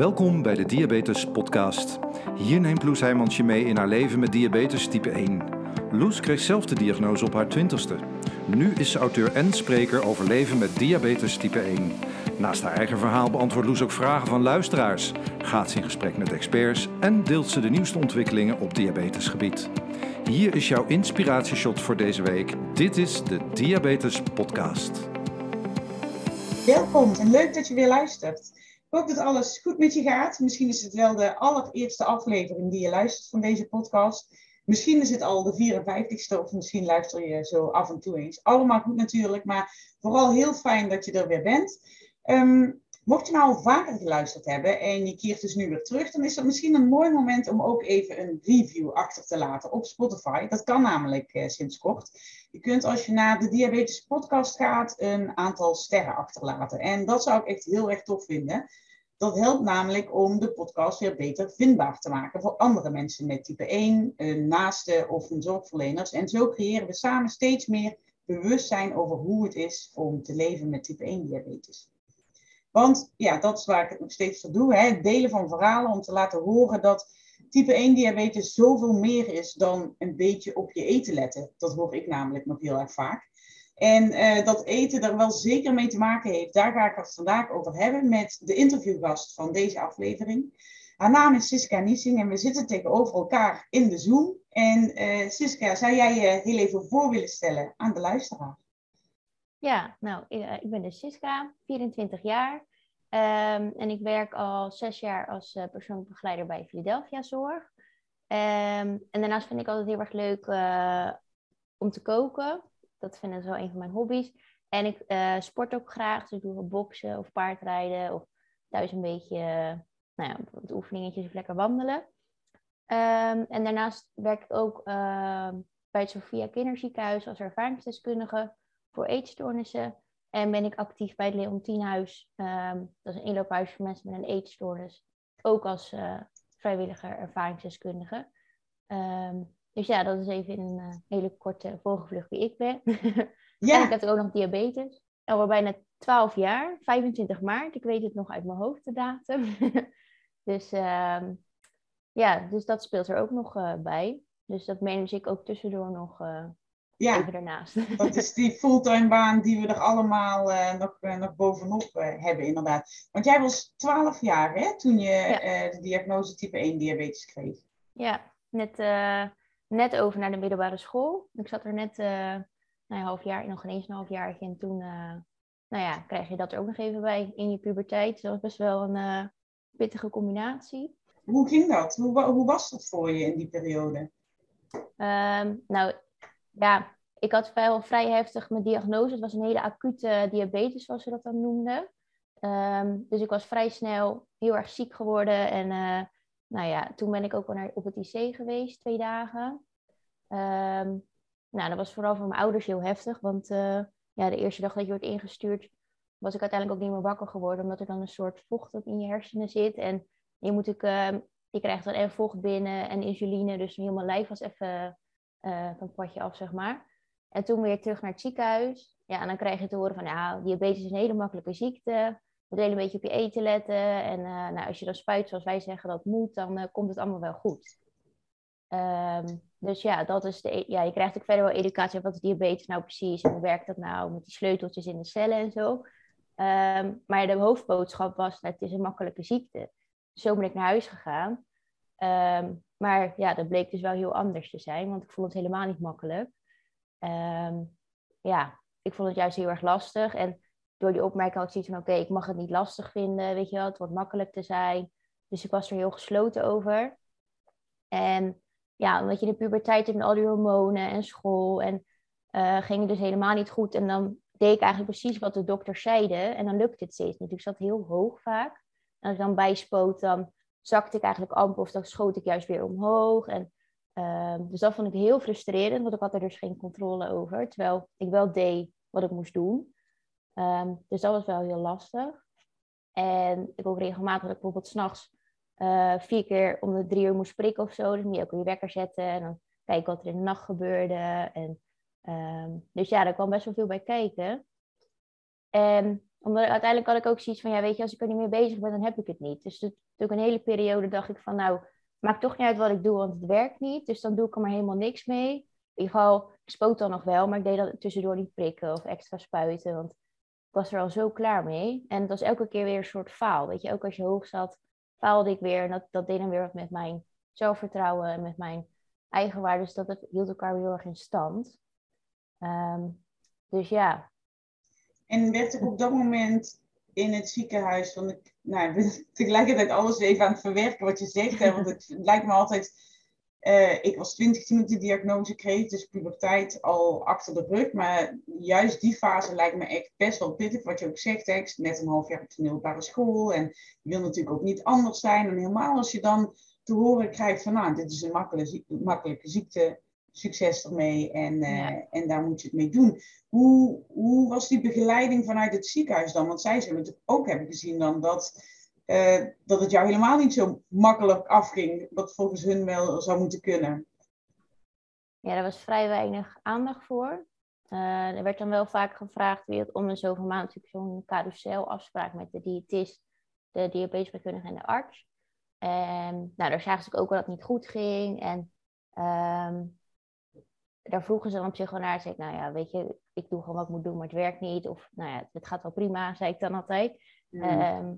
Welkom bij de Diabetes Podcast. Hier neemt Loes Heijmans je mee in haar leven met diabetes type 1. Loes kreeg zelf de diagnose op haar twintigste. Nu is ze auteur en spreker over leven met diabetes type 1. Naast haar eigen verhaal beantwoordt Loes ook vragen van luisteraars, gaat ze in gesprek met experts en deelt ze de nieuwste ontwikkelingen op diabetesgebied. Hier is jouw inspiratieshot voor deze week. Dit is de Diabetes Podcast. Welkom en leuk dat je weer luistert. Hoop dat alles goed met je gaat. Misschien is het wel de allereerste aflevering die je luistert van deze podcast. Misschien is het al de 54ste of misschien luister je zo af en toe eens. Allemaal goed natuurlijk, maar vooral heel fijn dat je er weer bent. Ehm, mocht je nou vaker geluisterd hebben en je keert dus nu weer terug, dan is dat misschien een mooi moment om ook even een review achter te laten op Spotify. Dat kan namelijk eh, sinds kort. Je kunt als je naar de Diabetes Podcast gaat een aantal sterren achterlaten. En dat zou ik echt heel erg tof vinden. Dat helpt namelijk om de podcast weer beter vindbaar te maken voor andere mensen met type 1, een naaste of zorgverleners. En zo creëren we samen steeds meer bewustzijn over hoe het is om te leven met type 1 diabetes. Want ja, dat is waar ik het nog steeds voor doe. Hè? Het delen van verhalen om te laten horen dat type 1 diabetes zoveel meer is dan een beetje op je eten letten. Dat hoor ik namelijk nog heel erg vaak. En uh, dat eten er wel zeker mee te maken heeft, daar ga ik het vandaag over hebben met de interviewgast van deze aflevering. Haar naam is Siska Niesing en we zitten tegenover elkaar in de Zoom. En uh, Siska, zou jij je heel even voor willen stellen aan de luisteraar? Ja, nou, ik ben dus Siska, 24 jaar. Um, en ik werk al zes jaar als uh, persoonlijk begeleider bij Philadelphia Zorg. Um, en daarnaast vind ik altijd heel erg leuk uh, om te koken. Dat vind ik wel een van mijn hobby's. En ik uh, sport ook graag, dus ik doe wel boksen of paardrijden of thuis een beetje, nou ja, bijvoorbeeld oefeningetjes of lekker wandelen. Um, en daarnaast werk ik ook bij het Sophia Kinderziekenhuis als ervaringsdeskundige voor eetstoornissen. En ben ik actief bij het Leontienhuis. Um, dat is een inloophuis voor mensen met een eetstoornis. Ook als uh, vrijwilliger ervaringsdeskundige. Um, dus ja, dat is even in een uh, hele korte vogelvlucht wie ik ben. Ja. en ik heb ook nog diabetes. Al bijna 12 jaar, 25 maart. Ik weet het nog uit mijn hoofd, de datum. dus um, ja, dus dat speelt er ook nog uh, bij. Dus dat manage ik ook tussendoor nog ja, even daarnaast. Dat is die fulltime baan die we er allemaal uh, nog, uh, nog bovenop uh, hebben, inderdaad. Want jij was 12 jaar hè, toen je ja. de diagnose type 1 diabetes kreeg. Ja, net, net over naar de middelbare school. Ik zat er net nou, een half jaar, nog geen eens een half jaar in. Toen nou ja, krijg je dat er ook nog even bij in je puberteit. Dus dat was best wel een pittige combinatie. Hoe ging dat? Hoe, hoe was dat voor je in die periode? Um, nou, ja, ik had wel vrij heftig mijn diagnose. Het was een hele acute diabetes, zoals ze dat dan noemden. Um, dus ik was vrij snel heel erg ziek geworden. En uh, nou ja, toen ben ik ook wel naar, op het IC geweest, twee dagen. Um, nou, dat was vooral voor mijn ouders heel heftig. Want uh, ja, de eerste dag dat je wordt ingestuurd, was ik uiteindelijk ook niet meer wakker geworden. Omdat er dan een soort vocht op in je hersenen zit. En je, moet ik, uh, je krijgt dan even vocht binnen en insuline. Dus mijn lijf was even uh, van padje af, zeg maar. En toen weer terug naar het ziekenhuis. Ja, en dan krijg je te horen van, nou, diabetes is een hele makkelijke ziekte. Je moet een beetje op je eten letten. En uh, nou, als je dan spuit, zoals wij zeggen, dat moet, dan uh, komt het allemaal wel goed. Um, dus ja, dat is de, e-, ja, je krijgt ook verder wel educatie over wat is diabetes nou precies en hoe werkt dat nou met die sleuteltjes in de cellen en zo. Um, maar de hoofdboodschap was, het is een makkelijke ziekte. Zo ben ik naar huis gegaan. Um, maar ja, dat bleek dus wel heel anders te zijn, want ik vond het helemaal niet makkelijk. Um, ja, ik vond het juist heel erg lastig. En door die opmerking had ik zoiets van, oké, ik mag het niet lastig vinden, weet je wel, het wordt makkelijk te zijn. Dus ik was er heel gesloten over. En ja, omdat je in de puberteit hebt met al die hormonen en school en uh, ging het dus helemaal niet goed. En dan deed ik eigenlijk precies wat de dokters zeiden en dan lukte het steeds niet. Ik zat heel hoog vaak. En als ik dan bijspoot, dan zakte ik eigenlijk amper of dan schoot ik juist weer omhoog. En, uh, dus dat vond ik heel frustrerend, want ik had er dus geen controle over. Terwijl ik wel deed wat ik moest doen. Um, dus dat was wel heel lastig. En ik ook regelmatig bijvoorbeeld s'nachts uh, vier keer om de drie uur moest prikken of zo. Dus moet je ook weer wekker zetten en dan kijken wat er in de nacht gebeurde. En, um, dus ja, daar kwam best wel veel bij kijken. En omdat uiteindelijk had ik ook zoiets van, ja, weet je, als ik er niet mee bezig ben, dan heb ik het niet. Dus natuurlijk een hele periode dacht ik van, nou, maakt toch niet uit wat ik doe, want het werkt niet. Dus dan doe ik er maar helemaal niks mee. In ieder geval, ik spoot dan nog wel, maar ik deed dat tussendoor niet prikken of extra spuiten, want ik was er al zo klaar mee. En het was elke keer weer een soort faal, weet je. Ook als je hoog zat, faalde ik weer. En dat, dat deed dan weer wat met mijn zelfvertrouwen en met mijn eigenwaarde. Dus dat hield elkaar weer heel erg in stand. Ehm, dus ja. En werd ik op dat moment in het ziekenhuis, want ik nou, tegelijkertijd alles even aan het verwerken wat je zegt. Hè, want het lijkt me altijd. Uh, ik was twintig toen ik de diagnose kreeg, dus puberteit al achter de rug. Maar juist die fase lijkt me echt best wel pittig. Wat je ook zegt, hè, net een half jaar op de middelbare school. En je wil natuurlijk ook niet anders zijn. En helemaal als je dan te horen krijgt van, nou, dit is een makkelijke, makkelijke ziekte succes ermee en, uh, en daar moet je het mee doen. Hoe, hoe was die begeleiding vanuit het ziekenhuis dan? Want zij zullen natuurlijk ook hebben gezien dan dat, uh, dat het jou helemaal niet zo makkelijk afging, wat volgens hun wel zou moeten kunnen. Ja, daar was vrij weinig aandacht voor. Uh, er werd dan wel vaak gevraagd wie het om een zoveel maand zo'n carouselafspraak met de diëtist, de diabetesbekundige en de arts. En nou, daar zagen ze ook wel dat het niet goed ging. En um, daar vroegen ze dan op zich wel naar. Zei ik, nou ja, weet je, ik doe gewoon wat ik moet doen, maar het werkt niet. Of, nou ja, het gaat wel prima, zei ik dan altijd. Ehm,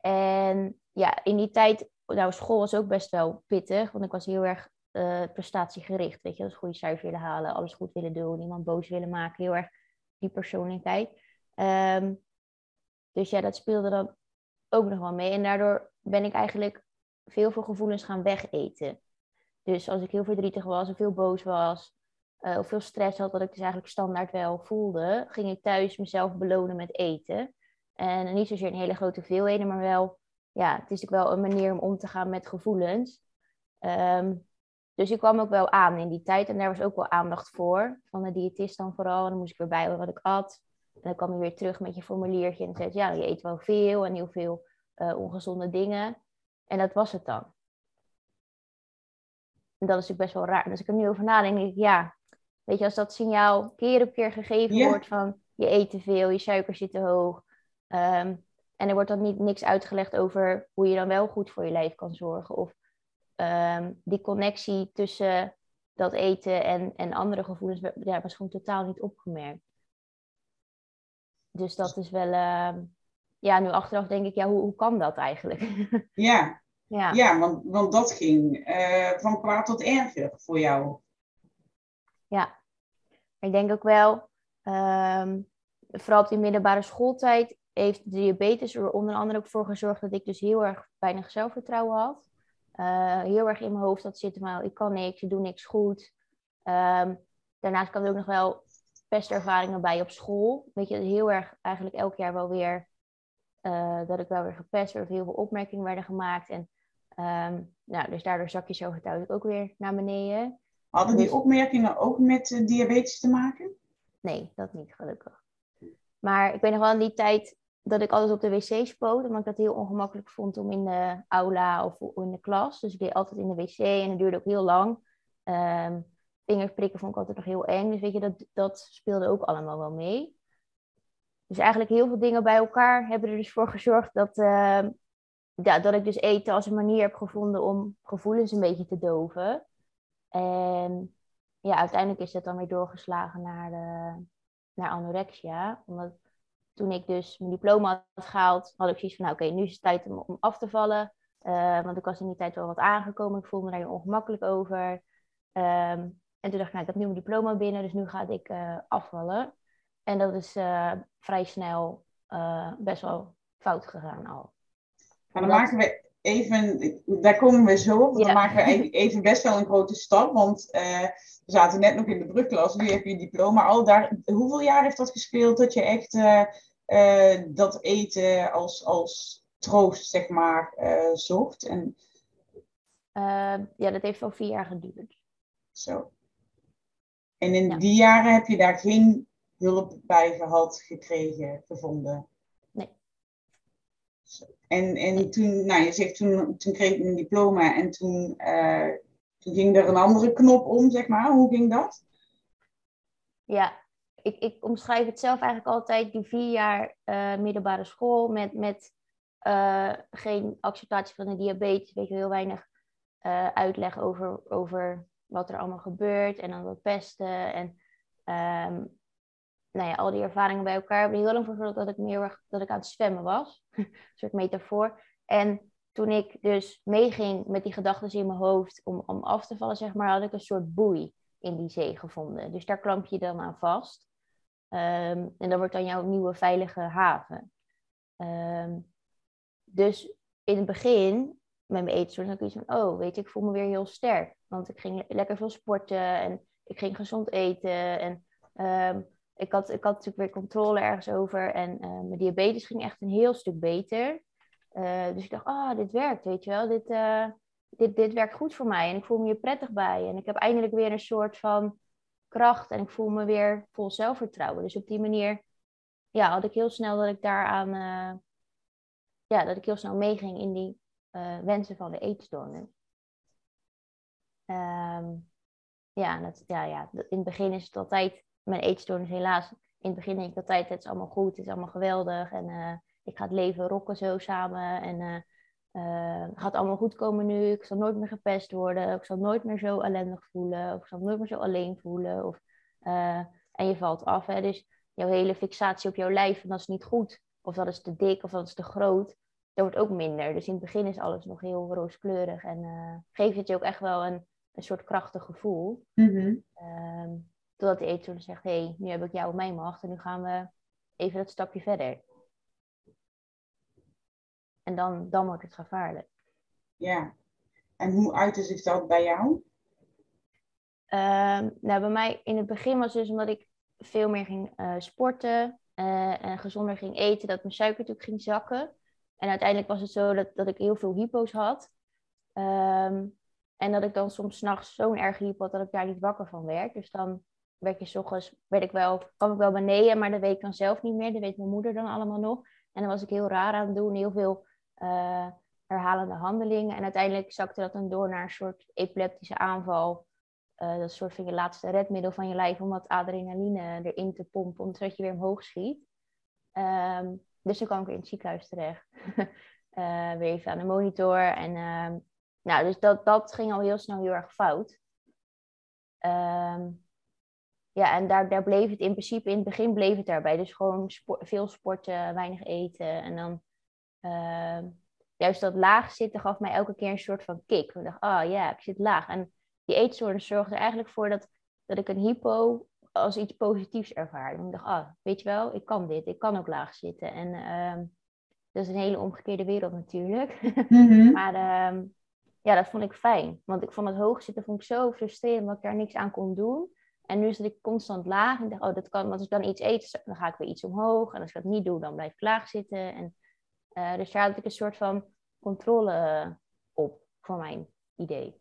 en ja, in die tijd, nou, school was ook best wel pittig, want ik was heel erg uh, prestatiegericht. Weet je, dus goede cijfers willen halen, alles goed willen doen, iemand boos willen maken, heel erg die persoonlijkheid. Um, dus ja, dat speelde dan ook nog wel mee. En daardoor ben ik eigenlijk veel veel gevoelens gaan wegeten. Dus als ik heel verdrietig was of veel boos was, uh, of veel stress had, wat ik dus eigenlijk standaard wel voelde, ging ik thuis mezelf belonen met eten. En niet zozeer een hele grote veelheden, maar wel, ja, het is natuurlijk wel een manier om om te gaan met gevoelens. Um, dus ik kwam ook wel aan in die tijd en daar was ook wel aandacht voor, van de diëtist dan vooral. En dan moest ik weer bij wat ik at. En dan kwam je weer terug met je formuliertje en zei ja, je eet wel veel en heel veel uh, ongezonde dingen. En dat was het dan. En dat is natuurlijk best wel raar. Dus ik er nu over nadenk, denk ik, ja, weet je, als dat signaal keer op keer gegeven wordt van je eet te veel, je suiker zit te hoog. Um, en er wordt dan niet niks uitgelegd over hoe je dan wel goed voor je lijf kan zorgen. Of um, die connectie tussen dat eten en, en andere gevoelens ja, was gewoon totaal niet opgemerkt. Dus dat is wel, uh, ja, nu achteraf denk ik, ja, hoe, hoe kan dat eigenlijk? Ja, ja. ja want, want dat ging uh, van kwaad tot erger voor jou. Ja, ik denk ook wel, um, vooral op die middelbare schooltijd, heeft de diabetes er onder andere ook voor gezorgd dat ik dus heel erg weinig zelfvertrouwen had. Uh, heel erg in mijn hoofd had zitten, maar ik kan niks, ik doe niks goed. Um, daarnaast kan ik ook nog wel pestervaringen bij op school. Weet je, heel erg eigenlijk elk jaar wel weer uh, dat ik wel weer gepest werd of heel veel opmerkingen werden gemaakt. En um, nou, dus daardoor zak je zelfvertrouwen ook weer naar beneden. Hadden die dus- opmerkingen ook met uh, diabetes te maken? Nee, dat niet, gelukkig. Maar ik weet nog wel in die tijd dat ik altijd op de wc spoot, omdat ik dat heel ongemakkelijk vond om in de aula of in de klas. Dus ik deed altijd in de wc en dat duurde ook heel lang. Um, vingers prikken vond ik altijd nog heel eng. Dus weet je, dat, dat speelde ook allemaal wel mee. Dus eigenlijk heel veel dingen bij elkaar hebben er dus voor gezorgd dat, uh, ja, dat ik dus eten als een manier heb gevonden om gevoelens een beetje te doven. En ja, uiteindelijk is dat dan weer doorgeslagen naar, de, naar anorexia. Omdat toen ik dus mijn diploma had gehaald, had ik zoiets van, nou, oké, nu is het tijd om, om af te vallen. Uh, want ik was in die tijd wel wat aangekomen. Ik voelde me daar heel ongemakkelijk over. Um, en toen dacht ik, nou, ik heb nu mijn diploma binnen, dus nu ga ik uh, afvallen. En dat is vrij snel best wel fout gegaan al. Maar dan maken we even, daar komen we zo op, ja. dan maken we even best wel een grote stap. Want we zaten net nog in de brugklas, nu heb je diploma al. Daar, hoeveel jaar heeft dat gespeeld dat je echt dat eten als, als troost, zeg maar, zocht? En... ja, dat heeft wel vier jaar geduurd. Zo. En in ja. die jaren heb je daar geen hulp bij gehad, gekregen, gevonden? Nee. En, en toen, nou je zegt toen, toen kreeg ik een diploma en toen, uh, toen ging er een andere knop om, zeg maar. Hoe ging dat? Ja, ik, ik omschrijf het zelf eigenlijk altijd, die vier jaar uh, middelbare school met, met uh, geen acceptatie van de diabetes, weet je, heel weinig uitleg over, over wat er allemaal gebeurt en dan wat pesten en um, nou ja, al die ervaringen bij elkaar hebben heel lang voor dat ik meer dat ik aan het zwemmen was, een soort metafoor. En toen ik dus meeging met die gedachten in mijn hoofd om, om af te vallen, zeg maar, had ik een soort boei in die zee gevonden. Dus daar klamp je dan aan vast. Um, en dat wordt dan jouw nieuwe veilige haven. Um, dus in het begin, met mijn eetstoornis, had ik iets van, oh, weet je, ik voel me weer heel sterk. Want ik ging lekker veel sporten en ik ging gezond eten. En um, ik, had, ik had natuurlijk weer controle ergens over. En uh, mijn diabetes ging echt een heel stuk beter. Uh, dus ik dacht, ah, dit werkt, weet je wel. Dit, uh, dit, dit werkt goed voor mij. En ik voel me hier prettig bij. En ik heb eindelijk weer een soort van kracht. En ik voel me weer vol zelfvertrouwen. Dus op die manier ja, had ik heel snel dat ik daaraan ja, dat ik heel snel meeging in die wensen van de eetstoornis. Um, ja, dat, ja, ja, in het begin is het altijd, mijn eetstoornis helaas, in het begin denk ik altijd, het is allemaal goed, het is allemaal geweldig en uh, ik ga het leven rocken zo samen en uh, gaat allemaal goed komen nu, ik zal nooit meer gepest worden, ik zal nooit meer zo ellendig voelen, of ik zal nooit meer zo alleen voelen. Of, en je valt af, hè? dus jouw hele fixatie op jouw lijf, en dat is niet goed, of dat is te dik, of dat is te groot, dat wordt ook minder. Dus in het begin is alles nog heel rooskleurig en geeft het je ook echt wel een, een soort krachtig gevoel. Mm -hmm. Totdat de eetstoornis zegt, hé, hey, nu heb ik jou op mijn macht en nu gaan we even dat stapje verder. En dan, dan wordt het gevaarlijk. Ja, en hoe uitte zich dat bij jou? Um, nou, bij mij in het begin was het dus omdat ik veel meer ging uh, sporten uh, en gezonder ging eten, dat mijn suiker natuurlijk ging zakken. En uiteindelijk was het zo dat, dat ik heel veel hypo's had. Um, en dat ik dan soms s'nachts zo'n erg hypo had dat ik daar niet wakker van werd. Dus dan werd je ik wel, kwam ik wel beneden, maar dat weet ik dan zelf niet meer. Dat weet mijn moeder dan allemaal nog. En dan was ik heel raar aan het doen, heel veel uh, herhalende handelingen. En uiteindelijk zakte dat dan door naar een soort epileptische aanval. Uh, dat soort van je laatste redmiddel van je lijf om wat adrenaline erin te pompen, zodat je weer omhoog schiet. Um, dus toen kwam ik weer in het ziekenhuis terecht. uh, weer even aan de monitor. En uh, nou, dus dat, dat ging al heel snel heel erg fout. Um, ja, en daar, daar bleef het in principe, in het begin bleef het daarbij. Dus gewoon sport, veel sporten, weinig eten. En dan uh, juist dat laag zitten gaf mij elke keer een soort van kick. Ik dacht, oh, ja, ik zit laag. En die eetstoornis zorgde er eigenlijk voor dat, dat ik een hypo als iets positiefs ervaren. Ik dacht, ah, weet je wel, ik kan dit, ik kan ook laag zitten. En uh, dat is een hele omgekeerde wereld natuurlijk. Mhm. maar uh, ja, dat vond ik fijn. Want ik vond het hoog zitten vond ik zo frustrerend dat ik daar niks aan kon doen. En nu zit ik constant laag en dacht, oh, dat kan, want als ik dan iets eet, dan ga ik weer iets omhoog. En als ik dat niet doe, dan blijf ik laag zitten. En, uh, dus daar had ik een soort van controle op, voor mijn idee.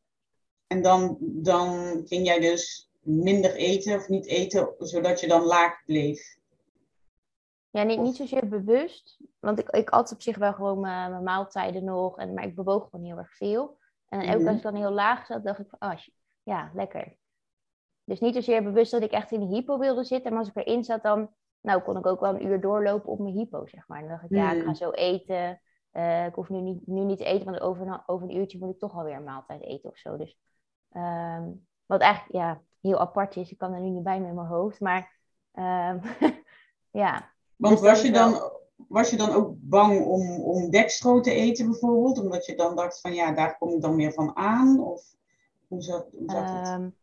En dan, dan ging jij dus minder eten of niet eten, zodat je dan laag bleef? Ja, niet, niet zozeer bewust. Want ik, ik at op zich wel gewoon mijn, mijn maaltijden nog. En, maar ik bewoog gewoon heel erg veel. En elke keer als ik dan heel laag zat, dacht ik van, oh, ja, lekker. Dus niet zozeer bewust dat ik echt in de hypo wilde zitten. Maar als ik erin zat, dan nou, kon ik ook wel een uur doorlopen op mijn hypo, zeg maar. En dan dacht ik, ja, ik ga mm. zo eten. Uh, ik hoef nu niet, nu niet te eten, want over een, over een uurtje moet ik toch alweer een maaltijd eten of zo. Dus, um, wat eigenlijk, ja, heel apart is. Ik kan er nu niet bij met mijn hoofd. Maar um, ja. Want dus was, je dan, was je dan ook bang om, om dekstro te eten bijvoorbeeld? Omdat je dan dacht van ja, daar kom ik dan meer van aan? Of hoe zat, hoe zat het? Um,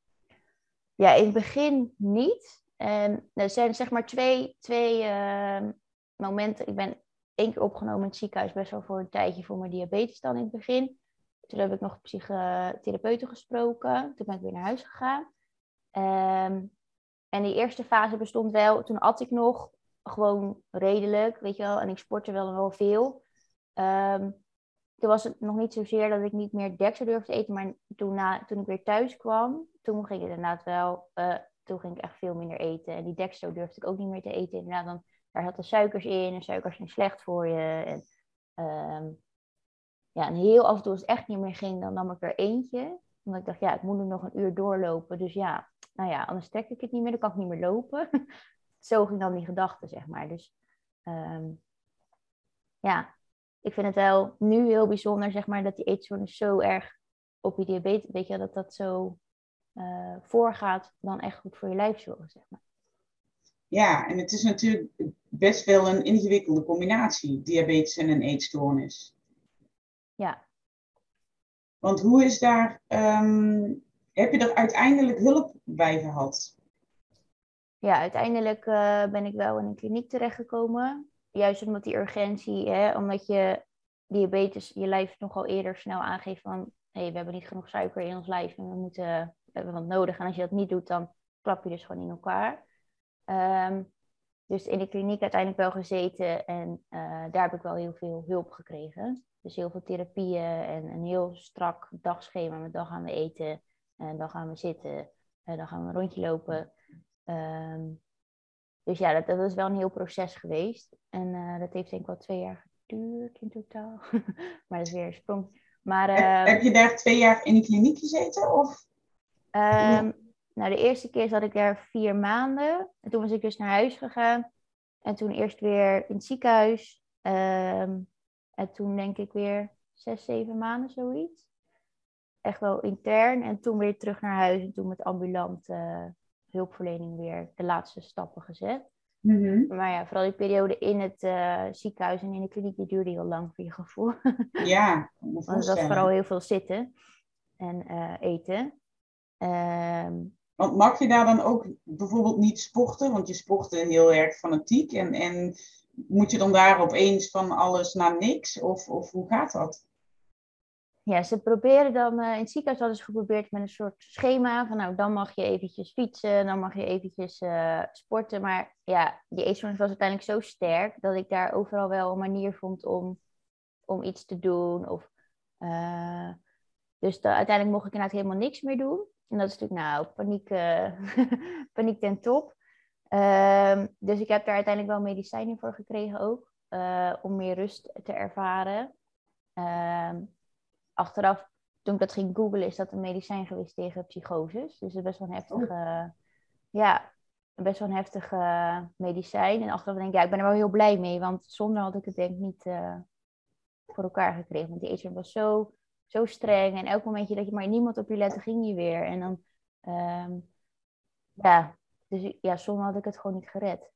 ja, in het begin niet. En er zijn zeg maar twee, twee uh, momenten. Ik ben één keer opgenomen in het ziekenhuis, best wel voor een tijdje voor mijn diabetes dan in het begin. Toen heb ik nog psychotherapeuten gesproken. Toen ben ik weer naar huis gegaan. Um, en die eerste fase bestond wel, toen at ik nog gewoon redelijk, weet je wel, en ik sportte wel wel veel. Um, toen was het nog niet zozeer dat ik niet meer dekse durfde eten, maar toen, na, toen ik weer thuis kwam, toen ging het inderdaad wel, uh, toen ging ik echt veel minder eten. En die dextro durfde ik ook niet meer te eten. Inderdaad, daar zat de suikers in en suikers zijn slecht voor je. En, um, ja, en heel af en toe als het echt niet meer ging, dan nam ik er eentje. Omdat ik dacht, ja, ik moet nu nog een uur doorlopen. Dus ja, nou ja, anders trek ik het niet meer, dan kan ik niet meer lopen. zo ging dan die gedachte, zeg maar. Dus ehm, ja, ik vind het wel nu heel bijzonder, zeg maar, dat die eetstoornis zo erg op je diabetes, weet je, dat dat zo uh, voorgaat, dan echt goed voor je lijf zorgen, zeg maar. Ja, en het is natuurlijk best wel een ingewikkelde combinatie, diabetes en een eetstoornis. Ja. Want hoe is daar, ehm, heb je er uiteindelijk hulp bij gehad? Ja, uiteindelijk uh, ben ik wel in een kliniek terechtgekomen. Juist omdat die urgentie, hè, omdat je diabetes je lijf nogal eerder snel aangeeft van hé, hey, we hebben niet genoeg suiker in ons lijf en we, moeten, we hebben wat nodig. En als je dat niet doet, dan klap je dus gewoon in elkaar. Um, dus in de kliniek uiteindelijk wel gezeten en uh, daar heb ik wel heel veel hulp gekregen. Dus heel veel therapieën en een heel strak dagschema. Met dan gaan we eten en dan gaan we zitten en dan gaan we een rondje lopen. Um, dus ja, dat, dat is wel een heel proces geweest. En uh, dat heeft denk ik wel twee jaar geduurd in totaal. maar dat is weer een sprong. Maar, uh, heb je daar twee jaar in de kliniek gezeten? Of? Um, nou, de eerste keer zat ik daar vier maanden. En toen was ik dus naar huis gegaan. En toen eerst weer in het ziekenhuis. Um, en toen denk ik weer zes, zeven maanden zoiets. Echt wel intern. En toen weer terug naar huis. En toen met ambulant uh, hulpverlening weer de laatste stappen gezet. Mm -hmm. Maar ja, vooral die periode in het uh, ziekenhuis en in de kliniek, die duurde heel lang voor je gevoel. Ja, Want er zat vooral heel veel zitten en uh, eten. Um, want mag je daar dan ook bijvoorbeeld niet sporten? Want je sportte heel erg fanatiek. En, en moet je dan daar opeens van alles naar niks? Of, of hoe gaat dat? Ja, ze proberen dan, uh, in het ziekenhuis hadden ze geprobeerd met een soort schema. Van nou, dan mag je eventjes fietsen, dan mag je eventjes uh, sporten. Maar ja, die eetstoornis was uiteindelijk zo sterk dat ik daar overal wel een manier vond om, om iets te doen. Of, uh, dus de, uiteindelijk mocht ik inderdaad helemaal niks meer doen. En dat is natuurlijk, nou, paniek, uh, paniek ten top. Um, dus ik heb daar uiteindelijk wel medicijnen voor gekregen ook. Uh, om meer rust te ervaren. Um, achteraf, toen ik dat ging googlen, is dat een medicijn geweest tegen psychoses. Dus het is best wel een heftige, oh. ja, best wel een heftige medicijn. En achteraf denk ik, ja, ik ben er wel heel blij mee. Want zonder had ik het denk ik niet uh, voor elkaar gekregen. Want die agent was zo zo streng. En elk momentje dat je maar niemand op je lette, ging je weer. En dan, um, ja, dus ja, soms had ik het gewoon niet gered.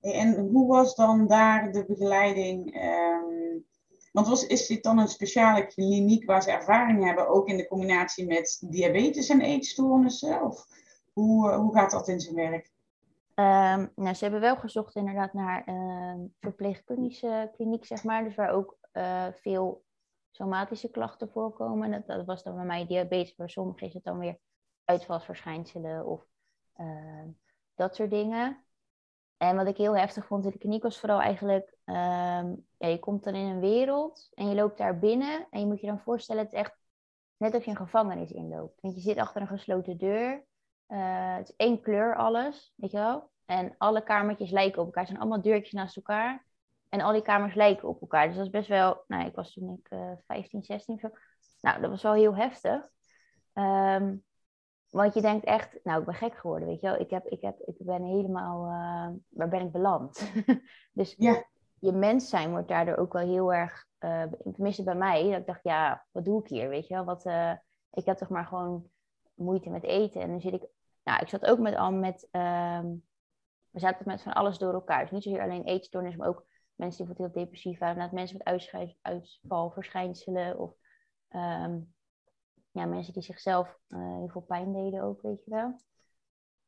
En hoe was dan daar de begeleiding? Um, want was, is dit dan een speciale kliniek waar ze ervaring hebben, ook in de combinatie met diabetes en eetstoornissen? Of hoe, hoe gaat dat in zijn werk? Um, nou, ze hebben wel gezocht inderdaad naar een verpleegkundige kliniek, zeg maar. Dus waar ook uh, veel somatische klachten voorkomen. Dat, dat was dan bij mij diabetes, bij sommigen is het dan weer uitvalsverschijnselen of uh, dat soort dingen. En wat ik heel heftig vond in de kliniek was vooral eigenlijk, um, ja, je komt dan in een wereld en je loopt daar binnen en je moet je dan voorstellen, het is echt net of je een gevangenis inloopt. Want je zit achter een gesloten deur, uh, het is één kleur alles, weet je wel. En alle kamertjes lijken op elkaar, het zijn allemaal deurtjes naast elkaar. En al die kamers lijken op elkaar. Dus dat is best wel, nou, ik was toen ik uh, 15, 16 of zo. Nou, dat was wel heel heftig. Um, want je denkt echt, nou, ik ben gek geworden, weet je wel. Ik, heb, ik, heb, ik ben helemaal, uh, waar ben ik beland? dus ja. je mens zijn wordt daardoor ook wel heel erg, uh, tenminste bij mij, dat ik dacht, ja, wat doe ik hier, weet je wel. Wat, uh, ik heb toch maar gewoon moeite met eten. En dan zit ik, nou, ik zat ook met al met, um, we zaten met van alles door elkaar. Dus niet zozeer alleen eetstoornis, maar ook mensen die bijvoorbeeld heel depressief waren, mensen met uitvalverschijnselen of um, ja, mensen die zichzelf uh, heel veel pijn deden ook, weet je wel.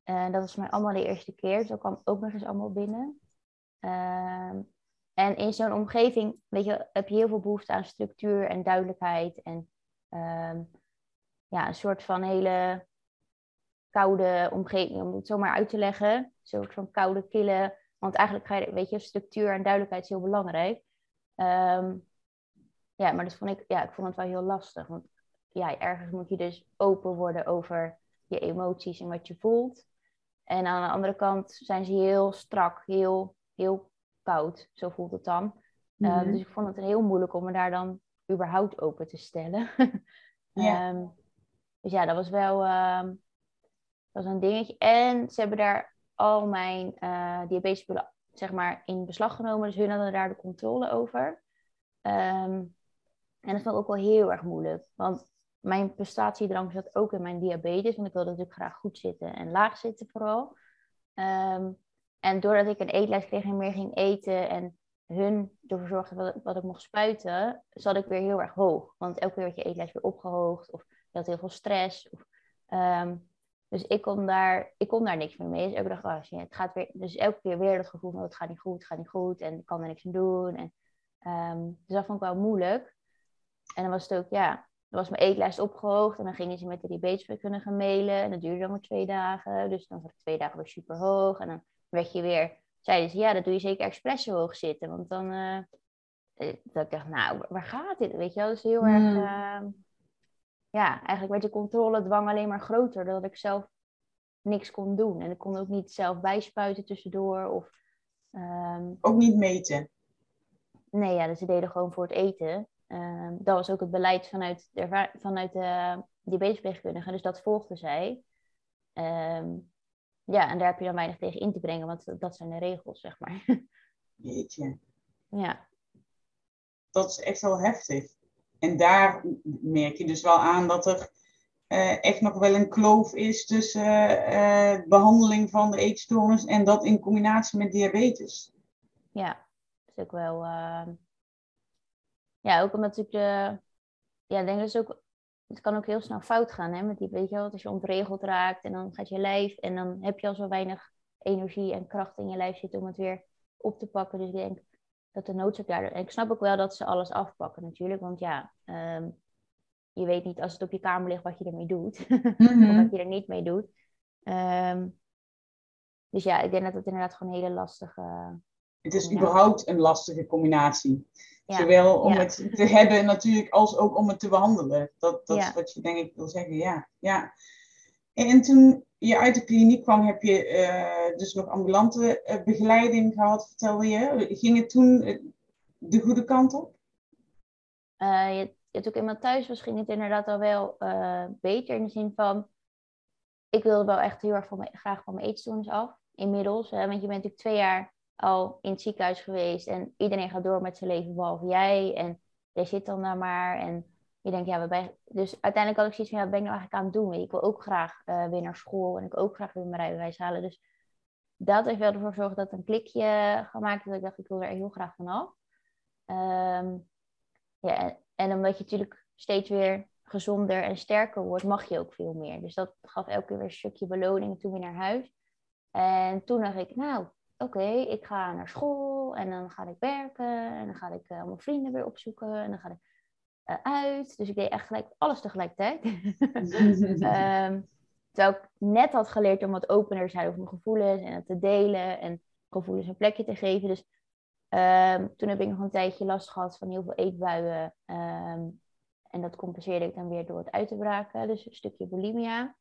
En dat was mij allemaal de eerste keer, dus kwam ook nog eens allemaal binnen. Um, en in zo'n omgeving, weet je, heb je heel veel behoefte aan structuur en duidelijkheid en um, ja, een soort van hele koude omgeving, om het zo maar uit te leggen. Een soort van koude, kille want eigenlijk ga je, weet je, structuur en duidelijkheid is heel belangrijk. Um, ja, maar dat vond ik, ja, ik vond het wel heel lastig. Want ja, ergens moet je dus open worden over je emoties en wat je voelt. En aan de andere kant zijn ze heel strak, heel, heel koud. Zo voelt het dan. Mm -hmm. um, dus ik vond het heel moeilijk om me daar dan überhaupt open te stellen. ja. Um, dus ja, dat was wel um, dat was een dingetje. En ze hebben daar al mijn uh, diabetespullen zeg maar, in beslag genomen. Dus hun hadden daar de controle over. Ehm, en dat vond ik ook wel heel erg moeilijk. Want mijn prestatiedrang zat ook in mijn diabetes. Want ik wilde natuurlijk graag goed zitten en laag zitten vooral. Um, en doordat ik een eetlijst kreeg en meer ging eten en hun ervoor zorgde dat, ik mocht spuiten, zat ik weer heel erg hoog. Want elke keer werd je eetlijst weer opgehoogd of je had heel veel stress. Um, dus ik kon, daar, ik kon daar niks meer mee. Dus elke dag, oh, het gaat weer, dus elke keer weer het gevoel van het gaat niet goed, het gaat niet goed en ik kan er niks aan doen. En, um, dus dat vond ik wel moeilijk. En dan was het ook, ja, dan was mijn eetlijst opgehoogd en dan gingen ze met de diabeteskundige gaan mailen. En dat duurde dan maar twee dagen. Dus dan was ik twee dagen weer super hoog. En dan werd je weer, zeiden ze, ja, dat doe je zeker expres zo hoog zitten. Want dan, uh, dat ik dacht, nou, waar gaat dit? Weet je wel, dus heel erg, uh, ja, eigenlijk werd de controle dwang alleen maar groter. Dat ik zelf niks kon doen. En ik kon ook niet zelf bijspuiten tussendoor. Of, um, ook niet meten? Nee, ja, dus ze deden gewoon voor het eten. Um, dat was ook het beleid vanuit de, vanuit de diabetesverpleegkundige. Dus dat volgde zij. Um, ja, en daar heb je dan weinig tegen in te brengen, want dat zijn de regels, zeg maar. Jeetje. Ja. Dat is echt wel heftig. En daar merk je dus wel aan dat er uh, echt nog wel een kloof is tussen uh, behandeling van de eetstoornis en dat in combinatie met diabetes. Ja, dat is ook wel. Ja, ook omdat ik de. Ja, denk dat ook het kan ook heel snel fout gaan. Hè? Met die, weet je wel, als je ontregeld raakt en dan gaat je lijf en dan heb je al zo weinig energie en kracht in je lijf zitten om het weer op te pakken. Dus ik denk dat de noodzaak daar. En ik snap ook wel dat ze alles afpakken natuurlijk. Want ja, ehm, je weet niet als het op je kamer ligt wat je ermee doet. Mhm. of wat je er niet mee doet. Ehm, dus ja, ik denk dat het inderdaad gewoon een hele lastige. Het is überhaupt een lastige combinatie. Zowel om het te hebben natuurlijk als ook om het te behandelen. Dat, dat is wat je denk ik wil zeggen, ja. ja. En toen je uit de kliniek kwam, heb je uh, dus nog ambulante uh, begeleiding gehad, vertelde je. Ging het toen uh, de goede kant op? Je, toen ik eenmaal thuis was, ging het inderdaad al wel beter. In de zin van, ik wilde wel echt heel erg van me, graag van mijn eetstoornis af. Inmiddels, want je bent natuurlijk twee jaar al in het ziekenhuis geweest en iedereen gaat door met zijn leven behalve jij. En jij zit dan daar maar en je denkt, ja, we zijn... Dus uiteindelijk had ik zoiets van, ja, wat ben ik nou eigenlijk aan het doen? Ik wil ook graag uh, weer naar school en ik wil ook graag weer mijn rijbewijs halen. Dus dat heeft wel ervoor gezorgd dat een klikje gemaakt dat ik dacht, ik wil er heel graag vanaf. Um, ja, en, omdat je natuurlijk steeds weer gezonder en sterker wordt, mag je ook veel meer. Dus dat gaf elke keer weer een stukje beloning toen weer naar huis. En toen dacht ik, nou, oké, ik ga naar school en dan ga ik werken en dan ga ik uh, mijn vrienden weer opzoeken en dan ga ik uh, uit. Dus ik deed echt gelijk alles tegelijkertijd. um, terwijl ik net had geleerd om wat opener te zijn over mijn gevoelens en het te delen en gevoelens een plekje te geven. Dus um, toen heb ik nog een tijdje last gehad van heel veel eetbuien. Um, en dat compenseerde ik dan weer door het uit te braken, dus een stukje bulimia.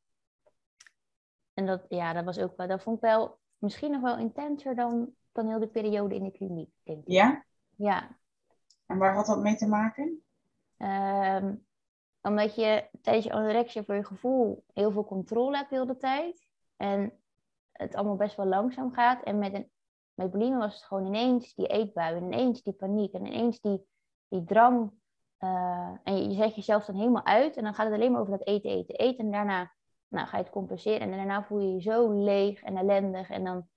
En dat, ja, dat was ook wel, dat vond ik wel misschien nog wel intenser dan, dan heel de periode in de kliniek, denk ik. Ja? Ja. En waar had dat mee te maken? Um, omdat je tijdens je anorexia voor je gevoel heel veel controle hebt de hele tijd. En het allemaal best wel langzaam gaat. En met, een, met bulimie was het gewoon ineens die eetbui. En ineens die paniek. En ineens die, die drang. Uh, en je, zet jezelf dan helemaal uit. En dan gaat het alleen maar over dat eten, eten, eten. En daarna nou, ga je het compenseren. En daarna voel je je zo leeg en ellendig. En dan,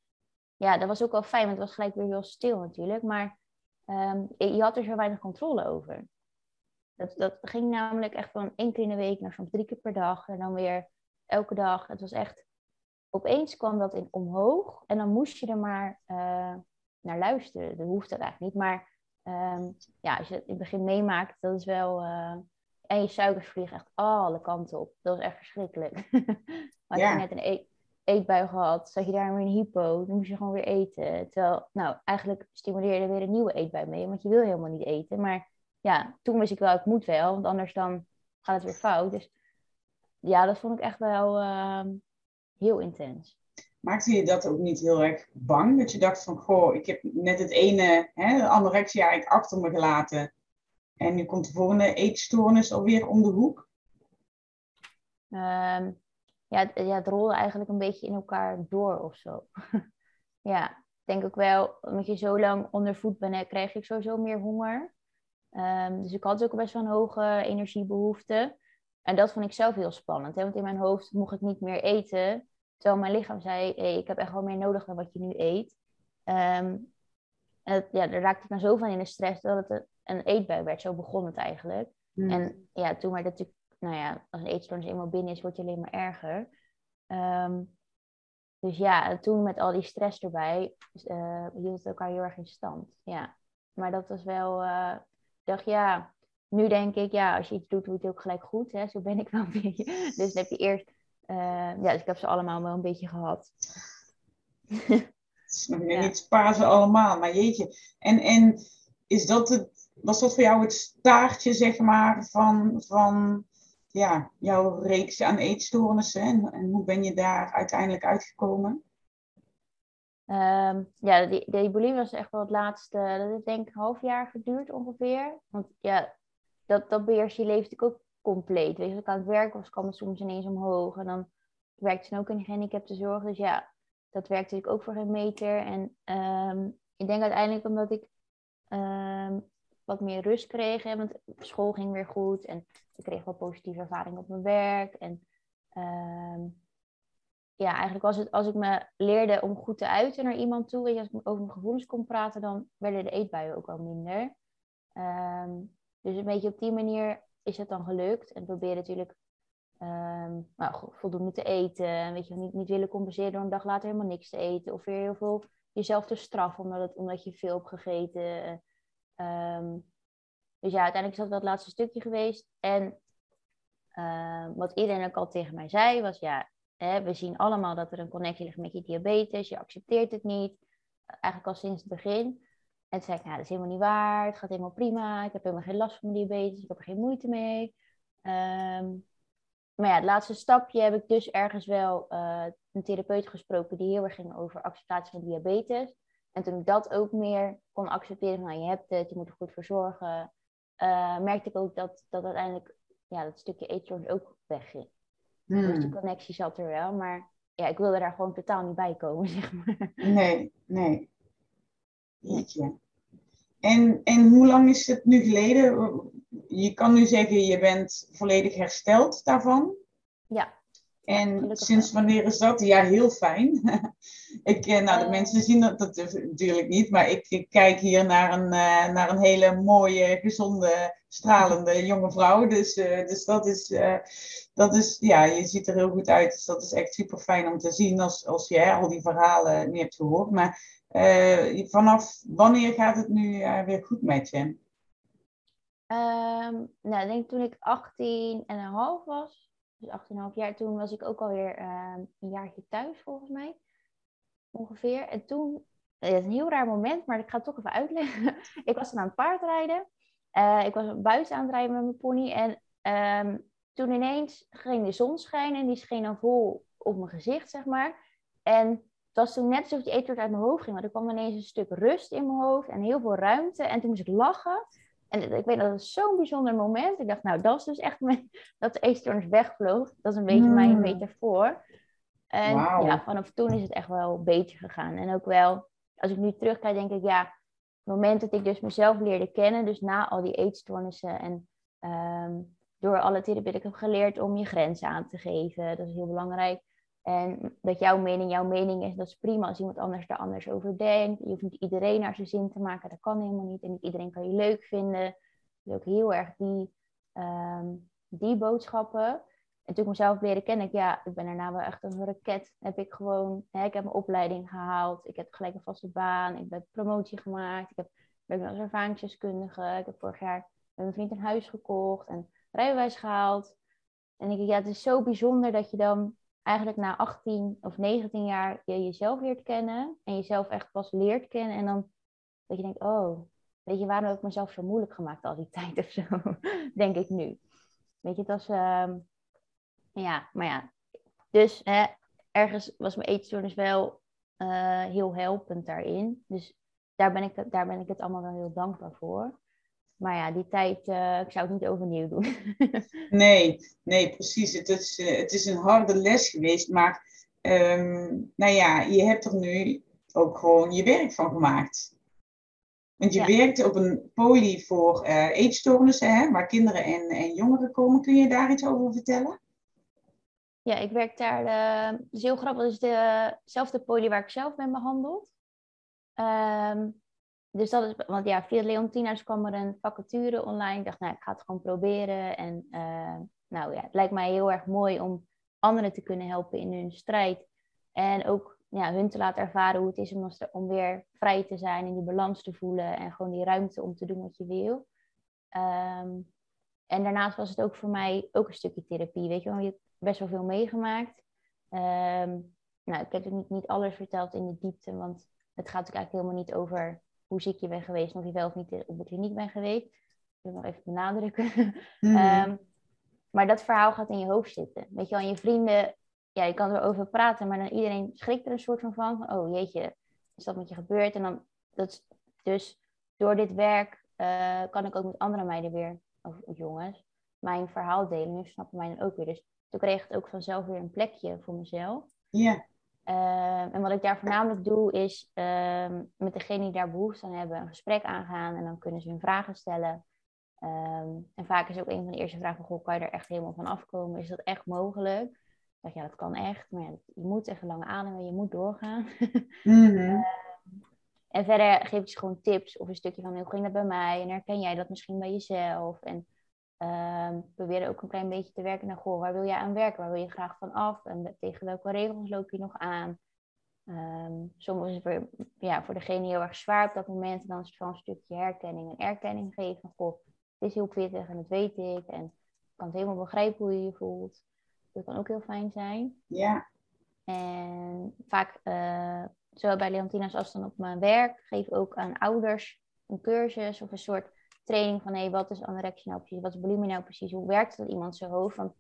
ja, dat was ook wel fijn, want het was gelijk weer heel stil natuurlijk. Maar um, je had er zo weinig controle over. Dat, dat ging namelijk echt van één keer in de week naar soms drie keer per dag. En dan weer elke dag. Het was echt, opeens kwam dat in omhoog. En dan moest je er maar uh, naar luisteren. Dat hoeft dat eigenlijk niet. Maar um, ja, als je het in het begin meemaakt, dat is wel... Uh, en je suikers vliegen echt alle kanten op. Dat was echt verschrikkelijk. maar ja. je net een e eetbui gehad, zat je daar weer een hypo, dan moest je gewoon weer eten. Terwijl, nou, eigenlijk stimuleerde weer een nieuwe eetbui mee, want je wil helemaal niet eten. Maar ja, toen wist ik wel, ik moet wel, want anders dan gaat het weer fout. Dus ja, dat vond ik echt wel uh, heel intens. Maakte je dat ook niet heel erg bang? Dat je dacht van, goh, ik heb net het ene, hè, anorexia eigenlijk achter me gelaten. En nu komt de volgende eetstoornis alweer om de hoek? Um, ja, het, ja, het rolde eigenlijk een beetje in elkaar door of zo. ja, ik denk ook wel, omdat je zo lang onder voet bent, krijg ik sowieso meer honger. Ehm, dus ik had ook best wel een hoge energiebehoefte. En dat vond ik zelf heel spannend. Hè? Want in mijn hoofd mocht ik niet meer eten. Terwijl mijn lichaam zei, hey, ik heb echt wel meer nodig dan wat je nu eet. Um, en ja, daar raakte ik dan zo van in de stress dat het een eetbui werd. Zo begon het eigenlijk. Hmm. En ja, toen maar dat natuurlijk, nou ja, als een eetstoornis eenmaal binnen is, wordt je alleen maar erger. Um, dus ja, toen met al die stress erbij, uh, hield het elkaar heel erg in stand. Ja, maar dat was wel, uh, ik dacht ja, nu denk ik, ja, als je iets doet, doe je het ook gelijk goed. Hè? Zo ben ik wel een beetje. Dus dan heb je eerst, uh, ja, dus ik heb ze allemaal wel een beetje gehad. nog niet spaar ze allemaal, maar jeetje. En, en is dat het, was dat voor jou het staartje, zeg maar, van, van ja, jouw reeks aan eetstoornissen? En, en hoe ben je daar uiteindelijk uitgekomen? Um, ja, die, die was echt wel het laatste, dat heeft denk ik een half jaar geduurd ongeveer. Want ja, dat, dat beheers je leven natuurlijk ook compleet. Weet je, als ik aan het werk was, kwam het soms ineens omhoog. En dan werkte ze ook in de gehandicaptenzorg. Dus ja, dat werkte ik ook voor geen meter. En ehm, ik denk uiteindelijk omdat ik ehm, wat meer rust kreeg. Want school ging weer goed. En ik kreeg wel positieve ervaring op mijn werk. En ja, eigenlijk was het als ik me leerde om goed te uiten naar iemand toe. Weet je, als ik over mijn gevoelens kon praten, dan werden de eetbuien ook al minder. dus een beetje op die manier is het dan gelukt. En probeer natuurlijk um, nou, voldoende te eten. Weet je, niet, niet willen compenseren door een dag later helemaal niks te eten. Of weer heel veel jezelf te straffen omdat, het, omdat je veel hebt gegeten. Ehm, dus ja, uiteindelijk is dat het laatste stukje geweest. En ehm, wat iedereen ook al tegen mij zei, was ja, we zien allemaal dat er een connectie ligt met je diabetes. Je accepteert het niet. Eigenlijk al sinds het begin. En toen zei ik, nou, dat is helemaal niet waar. Het gaat helemaal prima. Ik heb helemaal geen last van mijn diabetes. Ik heb er geen moeite mee. Um, maar ja, het laatste stapje heb ik dus ergens wel uh, een therapeut gesproken die heel erg ging over acceptatie van diabetes. En toen ik dat ook meer kon accepteren van nou, je hebt het, je moet er goed voor zorgen, uh, merkte ik ook dat, dat uiteindelijk ja, dat stukje eetstoornis ook wegging. Hmm. Dus de connectie zat er wel, maar ja, ik wilde daar gewoon totaal niet bij komen, zeg maar. Nee, nee. Jeetje. En, en hoe lang is het nu geleden? Je kan nu zeggen, je bent volledig hersteld daarvan. Ja. En sinds wanneer is dat? Ja, heel fijn. ik, eh, nou, de uh, mensen zien dat, dat natuurlijk niet, maar ik, ik kijk hier naar een, uh, naar een hele mooie, gezonde, stralende jonge vrouw. Dus, uh, dus dat, is, dat is, ja, je ziet er heel goed uit. Dus dat is echt super fijn om te zien als, als je hè, al die verhalen niet hebt gehoord. Maar vanaf wanneer gaat het nu weer goed met je? Um, nou, ik denk toen ik 18 en een half was, dus 18,5 jaar, toen was ik ook alweer uh, een jaartje thuis volgens mij, ongeveer. En toen, het is een heel raar moment, maar ik ga het toch even uitleggen. ik was aan het paardrijden. Uh, ik was buiten aan het rijden met mijn pony en um, toen ineens ging de zon schijnen en die scheen dan vol op mijn gezicht, zeg maar. En het was toen net alsof die eetwoord uit mijn hoofd ging. Want er kwam ineens een stuk rust in mijn hoofd en heel veel ruimte. En toen moest ik lachen. En ik weet dat het zo'n bijzonder moment. Ik dacht, nou, dat is dus echt mijn, dat de eetstoornis wegvloog. Dat is een beetje mijn hmm. metafoor. En ja, vanaf toen is het echt wel beter gegaan. En ook wel, als ik nu terugkijk, denk ik, ja, het moment dat ik dus mezelf leerde kennen, dus na al die eetstoornissen en um, door alle therapie, ik heb geleerd om je grenzen aan te geven. Dat is heel belangrijk. En dat jouw mening jouw mening is, dat is prima als iemand anders daar anders over denkt. Je hoeft niet iedereen naar zijn zin te maken, dat kan helemaal niet. En niet iedereen kan je leuk vinden. Dus ook heel erg die, um, die boodschappen. En toen ik mezelf leren kennen, ik, ja, ik ben daarna wel echt een raket. Heb ik gewoon, hè, ik heb mijn opleiding gehaald. Ik heb gelijk een vaste baan. Ik heb promotie gemaakt. Ik heb, ben als ervaringsdeskundige. Ik heb vorig jaar met mijn vriend een huis gekocht en rijbewijs gehaald. En ik ja, het is zo bijzonder dat je dan eigenlijk na 18 of 19 jaar je jezelf leert kennen en jezelf echt pas leert kennen en dan dat je denkt, oh, weet je, waarom heb ik mezelf zo moeilijk gemaakt al die tijd of zo, denk ik nu. Weet je, het was, uh, ja, maar ja, dus hè, ergens was mijn eetstoornis wel uh, heel helpend daarin. Dus daar ben, ik, daar ben ik het allemaal wel heel dankbaar voor. Maar ja, die tijd, uh, ik zou het niet overnieuw doen. nee, nee, precies. Het is, uh, het is een harde les geweest, maar um, nou ja, je hebt er nu ook gewoon je werk van gemaakt. Want je ja. werkt op een poli voor uh, eetstoornissen, hè, waar kinderen en, en jongeren komen. Kun je daar iets over vertellen? Ja, ik werk daar. Uh, dat is heel grappig. Het is dezelfde poli waar ik zelf ben behandeld. Um, dus dat is, want ja, via Leontina's kwam er een vacature online. Ik dacht, nou, ik ga het gewoon proberen. En uh, nou ja, het lijkt mij heel erg mooi om anderen te kunnen helpen in hun strijd. En ook ja, hun te laten ervaren hoe het is om, weer vrij te zijn en die balans te voelen. En gewoon die ruimte om te doen wat je wil. Um, en daarnaast was het ook voor mij ook een stukje therapie. Weet je wel, je hebt best wel veel meegemaakt. Um, nou, ik heb het niet, niet alles verteld in de diepte, want het gaat natuurlijk eigenlijk helemaal niet over hoe ziek je bent geweest, of je wel of niet op de kliniek bent geweest. Ik wil nog even benadrukken. Mm. um, maar dat verhaal gaat in je hoofd zitten. Weet je wel, je vrienden, ja, je kan erover praten, maar dan iedereen schrikt er een soort van van. Oh jeetje, is dat met je gebeurd? En dan, dat, dus door dit werk uh, kan ik ook met andere meiden weer, of jongens, mijn verhaal delen. Nu snappen mij dan ook weer. Dus toen kreeg het ook vanzelf weer een plekje voor mezelf. Ja. Uh, en wat ik daar voornamelijk doe, is uh, met degene die daar behoefte aan hebben, een gesprek aangaan. En dan kunnen ze hun vragen stellen. Um, en vaak is ook een van de eerste vragen: goh, kan je er echt helemaal van afkomen? Is dat echt mogelijk? Ik dacht, ja, dat kan echt. Maar ja, je moet even lang ademen, je moet doorgaan. Mm -hmm. en verder geef je ze gewoon tips of een stukje van hoe ging dat bij mij? En herken jij dat misschien bij jezelf? En Um, probeer ook een klein beetje te werken naar, goh, waar wil je aan werken? Waar wil je graag van af? En tegen welke regels loop je nog aan? Um, soms is het voor, ja, voor degene heel erg zwaar op dat moment. En dan is het van een stukje herkenning en erkenning geven. Goh, het is heel pittig en dat weet ik. En ik kan het helemaal begrijpen hoe je je voelt. Dat kan ook heel fijn zijn. Ja. En vaak, uh, zowel bij Leontina's als dan op mijn werk, geef ik ook aan ouders een cursus of een soort training van hey, wat is anorexia nou precies, wat is bulimie nou precies, hoe werkt het in iemand zijn hoofd? Want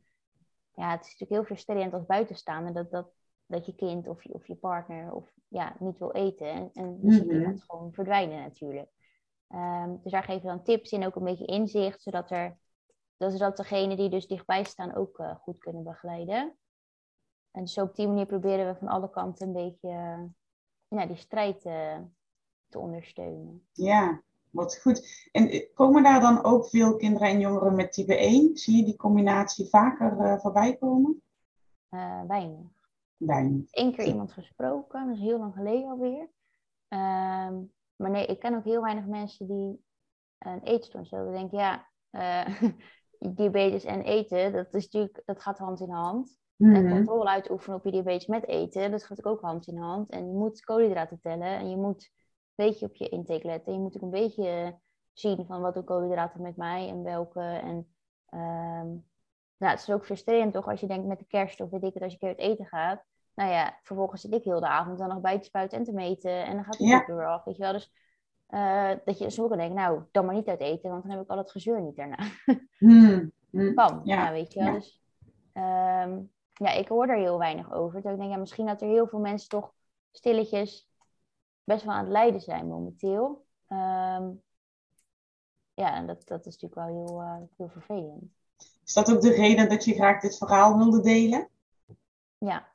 ja, het is natuurlijk heel frustrerend als buitenstaander dat, dat, dat je kind of je, of je partner of, ja, niet wil eten. En, en dan ziet iemand gewoon verdwijnen natuurlijk. Um, dus daar geven we dan tips in, ook een beetje inzicht, zodat, er, zodat degenen die dus dichtbij staan ook uh, goed kunnen begeleiden. En dus op die manier proberen we van alle kanten een beetje uh, ja, die strijd uh, te ondersteunen. Ja, wat goed. En eh, komen daar dan ook veel kinderen en jongeren met type 1? Zie je die combinatie vaker uh, voorbij komen? Uh, weinig. Weinig. Eén keer iemand gesproken, dat is heel lang geleden alweer. Um, maar nee, ik ken ook heel weinig mensen die een eetstoornis hebben. Ik denk, ja, diabetes en eten, dat, is natuurlijk, dat gaat hand in hand. Mm -hmm. En controle uitoefenen op je diabetes met eten, dat gaat ook hand in hand. En je moet koolhydraten tellen en je moet beetje op je intake letten. Je moet ook een beetje zien van wat doen koolhydraten met mij en welke. En um, nou, het is ook frustrerend toch als je denkt met de kerst of weet ik het, als je een keer uit eten gaat. Nou ja, vervolgens zit ik heel de avond dan nog bij te spuiten en te meten. En dan gaat het ja. weer af, weet je wel. Dus uh, dat je zo kan denken, nou, dan maar niet uit eten, want dan heb ik al het gezeur niet daarna. Hmm. Hmm. Kan, ja. weet je wel. Ja. Dus um, ja, ik hoor er heel weinig over. Dus ik denk, ja, misschien dat er heel veel mensen toch stilletjes best wel aan het lijden zijn momenteel. Um, ja, en dat, dat is natuurlijk wel heel, uh, heel vervelend. Is dat ook de reden dat je graag dit verhaal wilde delen? Ja.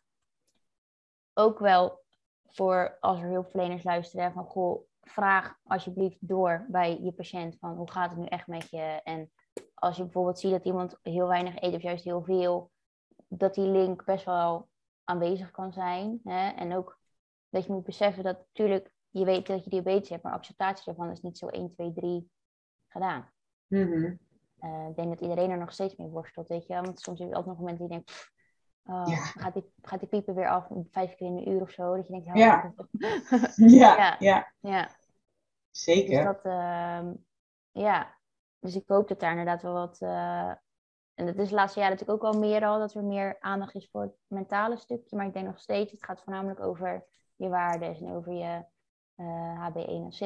Ook wel voor als er hulpverleners luisteren van goh, vraag alsjeblieft door bij je patiënt van hoe gaat het nu echt met je? En als je bijvoorbeeld ziet dat iemand heel weinig eet of juist heel veel, dat die link best wel aanwezig kan zijn. Hè? En ook dat je moet beseffen dat natuurlijk, je weet dat je diabetes hebt, maar acceptatie daarvan is niet zo 1, 2, 3 gedaan. Mm -hmm. uh, ik denk dat iedereen er nog steeds mee worstelt, weet je Want soms heb je altijd nog momenten die je denkt, oh, ja. gaat, die, gaat die piepen weer af vijf keer in een uur of zo? Dat je denkt, ja. ja. ja. ja. ja. Zeker. Dus dat, uh, ja. Dus ik hoop dat daar inderdaad wel wat... Uh, en dat is de laatste jaren natuurlijk ook al meer al, dat er meer aandacht is voor het mentale stukje. Maar ik denk nog steeds, het gaat voornamelijk over je waarden en over je uh, HB1C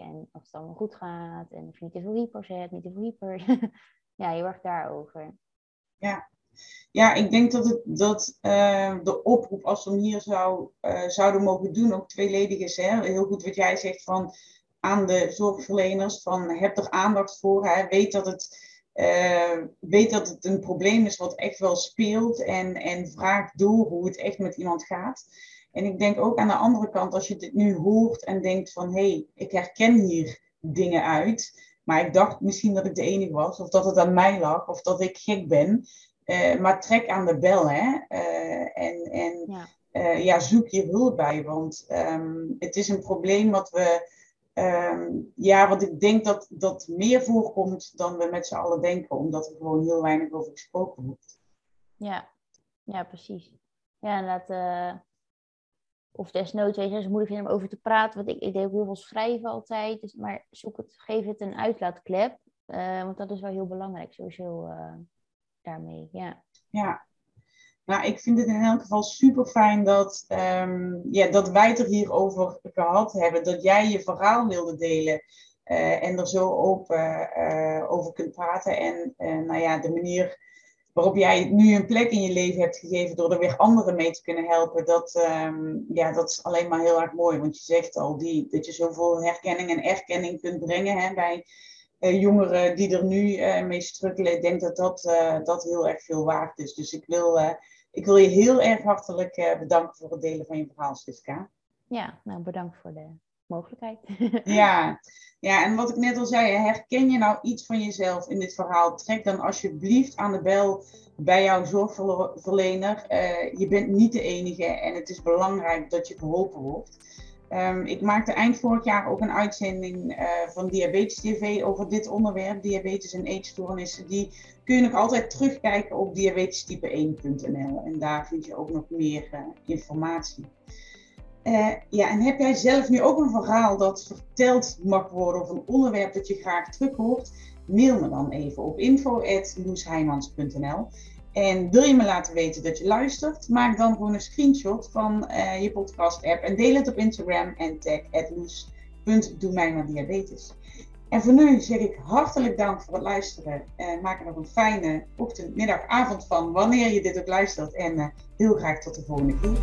en of het allemaal goed gaat en of je niet te veel hypers hebt, niet te veel hyper. ja, heel erg daarover. Ja. Ja, ik denk dat, het, dat uh, de oproep, als we hem hier zou, uh, zouden mogen doen, ook tweeledig is. Hè? Heel goed wat jij zegt van aan de zorgverleners van heb er aandacht voor. Hè. Weet, dat het, weet dat het een probleem is wat echt wel speelt en, en vraag door hoe het echt met iemand gaat. En ik denk ook aan de andere kant, als je dit nu hoort en denkt van hé, hey, ik herken hier dingen uit. Maar ik dacht misschien dat ik de enige was, of dat het aan mij lag, of dat ik gek ben. Uh, maar trek aan de bel, hè. Uh, en en ja. Uh, ja. zoek je hulp bij, want um, het is een probleem wat we... Um, ja, wat ik denk dat, dat meer voorkomt dan we met z'n allen denken, omdat er gewoon heel weinig over gesproken wordt. Ja, ja precies. Ja, inderdaad of desnoods, weet je, moeilijk vinden om over te praten. Want ik, ik deed ook heel veel schrijven altijd. Dus, maar zoek het, geef het een uitlaatklep. Uh, want dat is wel heel belangrijk, sowieso uh, daarmee. Ja. ja. Nou, ik vind het in elk geval super fijn dat, um, ja, dat wij het er hierover gehad hebben. Dat jij je verhaal wilde delen. Uh, en er zo open over kunt praten. En nou ja, de manier waarop jij nu een plek in je leven hebt gegeven door er weer anderen mee te kunnen helpen, dat, um, ja, dat is alleen maar heel erg mooi. Want je zegt al die, dat je zoveel herkenning en erkenning kunt brengen hè, bij uh, jongeren die er nu uh, mee strukkelen. Ik denk dat dat, uh, dat heel erg veel waard is. Dus ik wil, ik wil je heel erg hartelijk bedanken voor het delen van je verhaal, Siska. Ja, nou bedankt voor de mogelijkheid. ja. ja, en wat ik net al zei, herken je nou iets van jezelf in dit verhaal? Trek dan alsjeblieft aan de bel bij jouw zorgverlener. Uh, je bent niet de enige en het is belangrijk dat je geholpen wordt. Um, ik maakte eind vorig jaar ook een uitzending uh, van Diabetes TV over dit onderwerp, diabetes en eetstoornissen. Die kun je nog altijd terugkijken op diabetestype1.nl en daar vind je ook nog meer uh, informatie. Uh, ja, en heb jij zelf nu ook een verhaal dat verteld mag worden of een onderwerp dat je graag terug hoort? Mail me dan even op info.loesheimans.nl En wil je me laten weten dat je luistert? Maak dan gewoon een screenshot van uh, je podcast app en deel het op Instagram en tag diabetes. En voor nu zeg ik hartelijk dank voor het luisteren. En maak er nog een fijne ochtend, middag, avond van wanneer je dit ook luistert. En uh, heel graag tot de volgende keer.